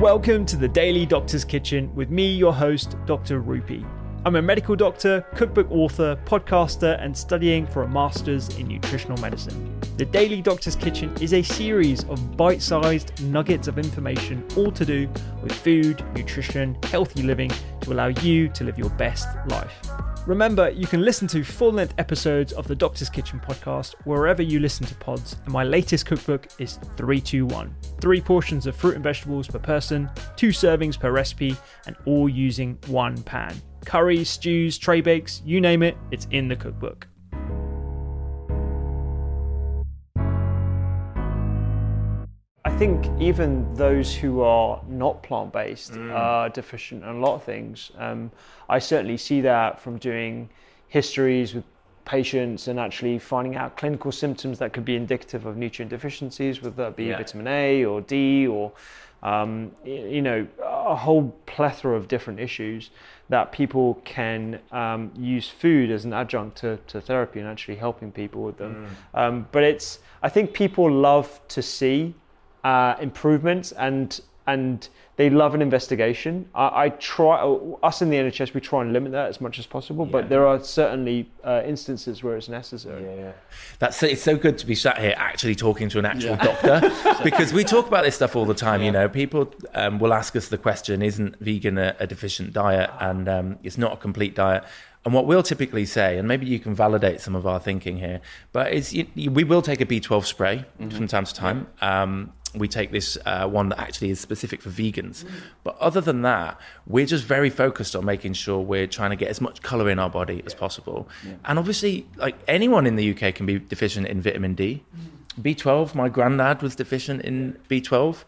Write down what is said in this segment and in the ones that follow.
Welcome to the Daily Doctor's Kitchen with me, your host, Dr. Rupy. I'm a medical doctor, cookbook author, podcaster, and studying for a master's in nutritional medicine. The Daily Doctor's Kitchen is a series of bite sized nuggets of information, all to do with food, nutrition, healthy living to allow you to live your best life. Remember, you can listen to full length episodes of the Doctor's Kitchen podcast wherever you listen to pods, and my latest cookbook is 321. Three portions of fruit and vegetables per person, two servings per recipe, and all using one pan. Curries, stews, tray bakes, you name it, it's in the cookbook. I think even those who are not plant based are deficient in a lot of things. Um, I certainly see that from doing histories with patients and actually finding out clinical symptoms that could be indicative of nutrient deficiencies, whether that be Yeah. vitamin A or D or um, you know a whole plethora of different issues that people can um, use food as an adjunct to, to therapy and actually helping people with them. Um, but it's I think people love to see uh, improvements and and they love an investigation. I, I try us in the NHS we try and limit that as much as possible, but there are certainly uh, instances where it's necessary. Yeah. That's it's so good to be sat here actually talking to an actual doctor because we talk about this stuff all the time. You know, people um, will ask us the question: Isn't vegan a, a deficient diet? And um, it's not a complete diet. And what we'll typically say, and maybe you can validate some of our thinking here, but is you, you- we will take a B12 spray from time to time. Um, we take this uh, one that actually is specific for vegans. But other than that, we're just very focused on making sure we're trying to get as much color in our body as possible. And obviously, like anyone in the UK can be deficient in vitamin D. B12, my granddad was deficient in B12.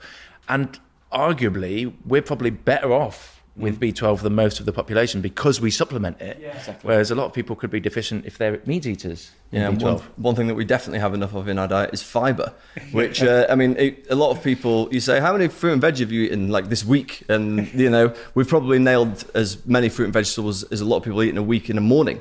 And arguably, we're probably better off with B12 than most of the population because we supplement it. Whereas a lot of people could be deficient if they're meat eaters Yeah, and B12. one, one thing that we definitely have enough of in our diet is fiber, which uh, I mean, it, a lot of people you say, how many fruit and veg have you eaten like this week? And you know, we've probably nailed as many fruit and vegetables as a lot of people eat in a week in a morning.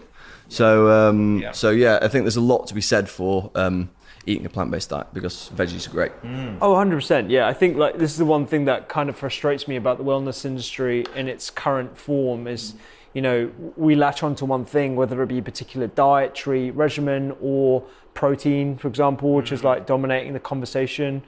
So, um, Yeah. so yeah, I think there's a lot to be said for um, eating a plant-based diet because veggies are great. Mm. Oh, 100%. Yeah, I think like this is the one thing that kind of frustrates me about the wellness industry in its current form is, you know, we latch onto one thing, whether it be a particular dietary regimen or protein, for example, which is mm. like dominating the conversation.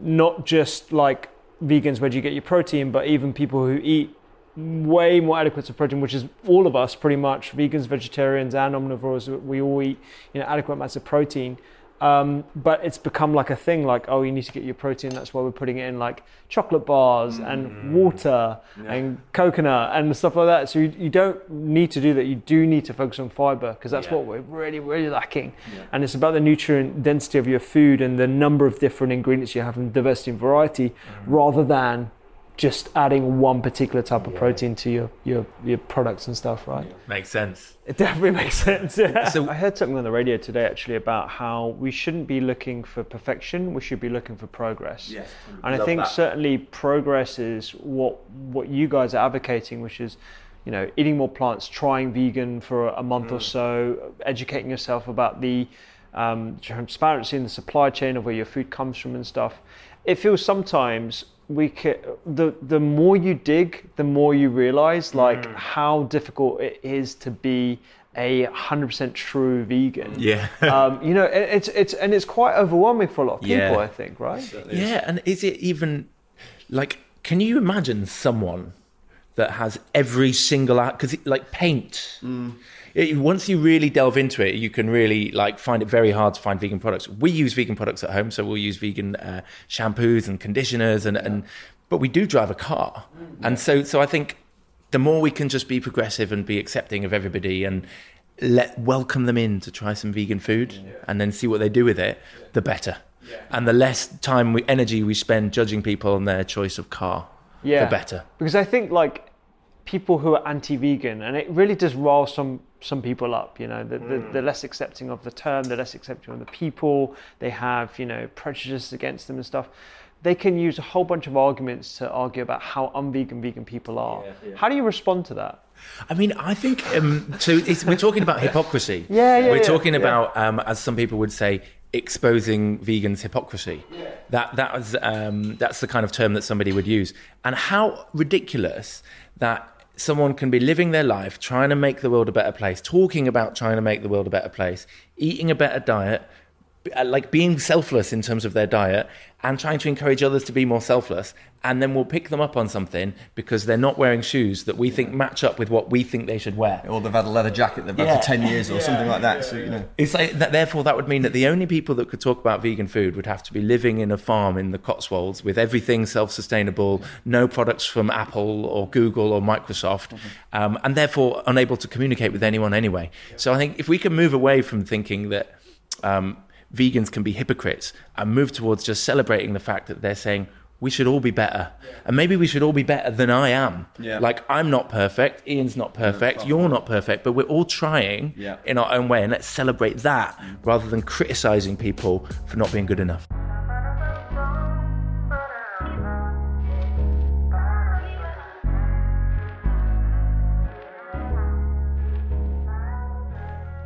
Not just like vegans, where do you get your protein, but even people who eat way more adequate of protein, which is all of us pretty much, vegans, vegetarians, and omnivores. We all eat you know adequate amounts of protein. Um, but it's become like a thing, like oh, you need to get your protein. That's why we're putting it in like chocolate bars and water and coconut and stuff like that. So you, you don't need to do that. You do need to focus on fiber because that's what we're really, really lacking. And it's about the nutrient density of your food and the number of different ingredients you have and diversity and variety, rather than just adding one particular type of protein to your, your, your products and stuff, right? Makes sense. It definitely makes sense. Yeah. So- I heard something on the radio today actually about how we shouldn't be looking for perfection, we should be looking for progress. Yes, and I think that. certainly progress is what what you guys are advocating, which is you know eating more plants, trying vegan for a month or mm. so, educating yourself about the um, transparency in the supply chain of where your food comes from and stuff. It feels sometimes we ca the the more you dig, the more you realize like how difficult it is to be a hundred percent true vegan. Yeah. um, you know, it, it's it's and it's quite overwhelming for a lot of people. Yeah. I think, right? Yeah, and is it even like? Can you imagine someone that has every single because like paint? It, once you really delve into it, you can really like find it very hard to find vegan products. We use vegan products at home, so we'll use vegan uh, shampoos and conditioners, and, and but we do drive a car, and so so I think the more we can just be progressive and be accepting of everybody and let welcome them in to try some vegan food and then see what they do with it, the better. And the less time we energy we spend judging people on their choice of car, Yeah, the better. Because I think like people who are anti-vegan, and it really does rile some some people up. You know, the, the, they're less accepting of the term, they're less accepting of the people. They have you know prejudices against them and stuff. They can use a whole bunch of arguments to argue about how unvegan vegan people are. How do you respond to that? I mean, I think um, so. It's, we're talking about hypocrisy. Yeah, yeah, We're yeah, talking yeah. about, um, as some people would say, exposing vegans' hypocrisy. That that was um, that's the kind of term that somebody would use. And how ridiculous that someone can be living their life trying to make the world a better place, talking about trying to make the world a better place, eating a better diet, like being selfless in terms of their diet and trying to encourage others to be more selfless and then we'll pick them up on something because they're not wearing shoes that we think match up with what we think they should wear Or they've had a leather jacket they've had Yeah. for 10 years or something like that. So, you know. it's like that, therefore that would mean that the only people that could talk about vegan food would have to be living in a farm in the Cotswolds with everything self-sustainable, no products from Apple or Google or Microsoft, um, and therefore unable to communicate with anyone anyway. So I think if we can move away from thinking that um, vegans can be hypocrites and move towards just celebrating the fact that they're saying we should all be better, and maybe we should all be better than I am. Yeah. Like I'm not perfect, Ian's not perfect, you're not perfect, but we're all trying Yeah. in our own way, and let's celebrate that rather than criticizing people for not being good enough.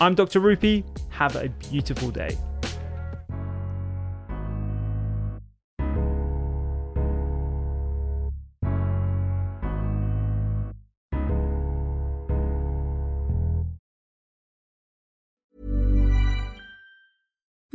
I'm Dr. Rupy. Have a beautiful day.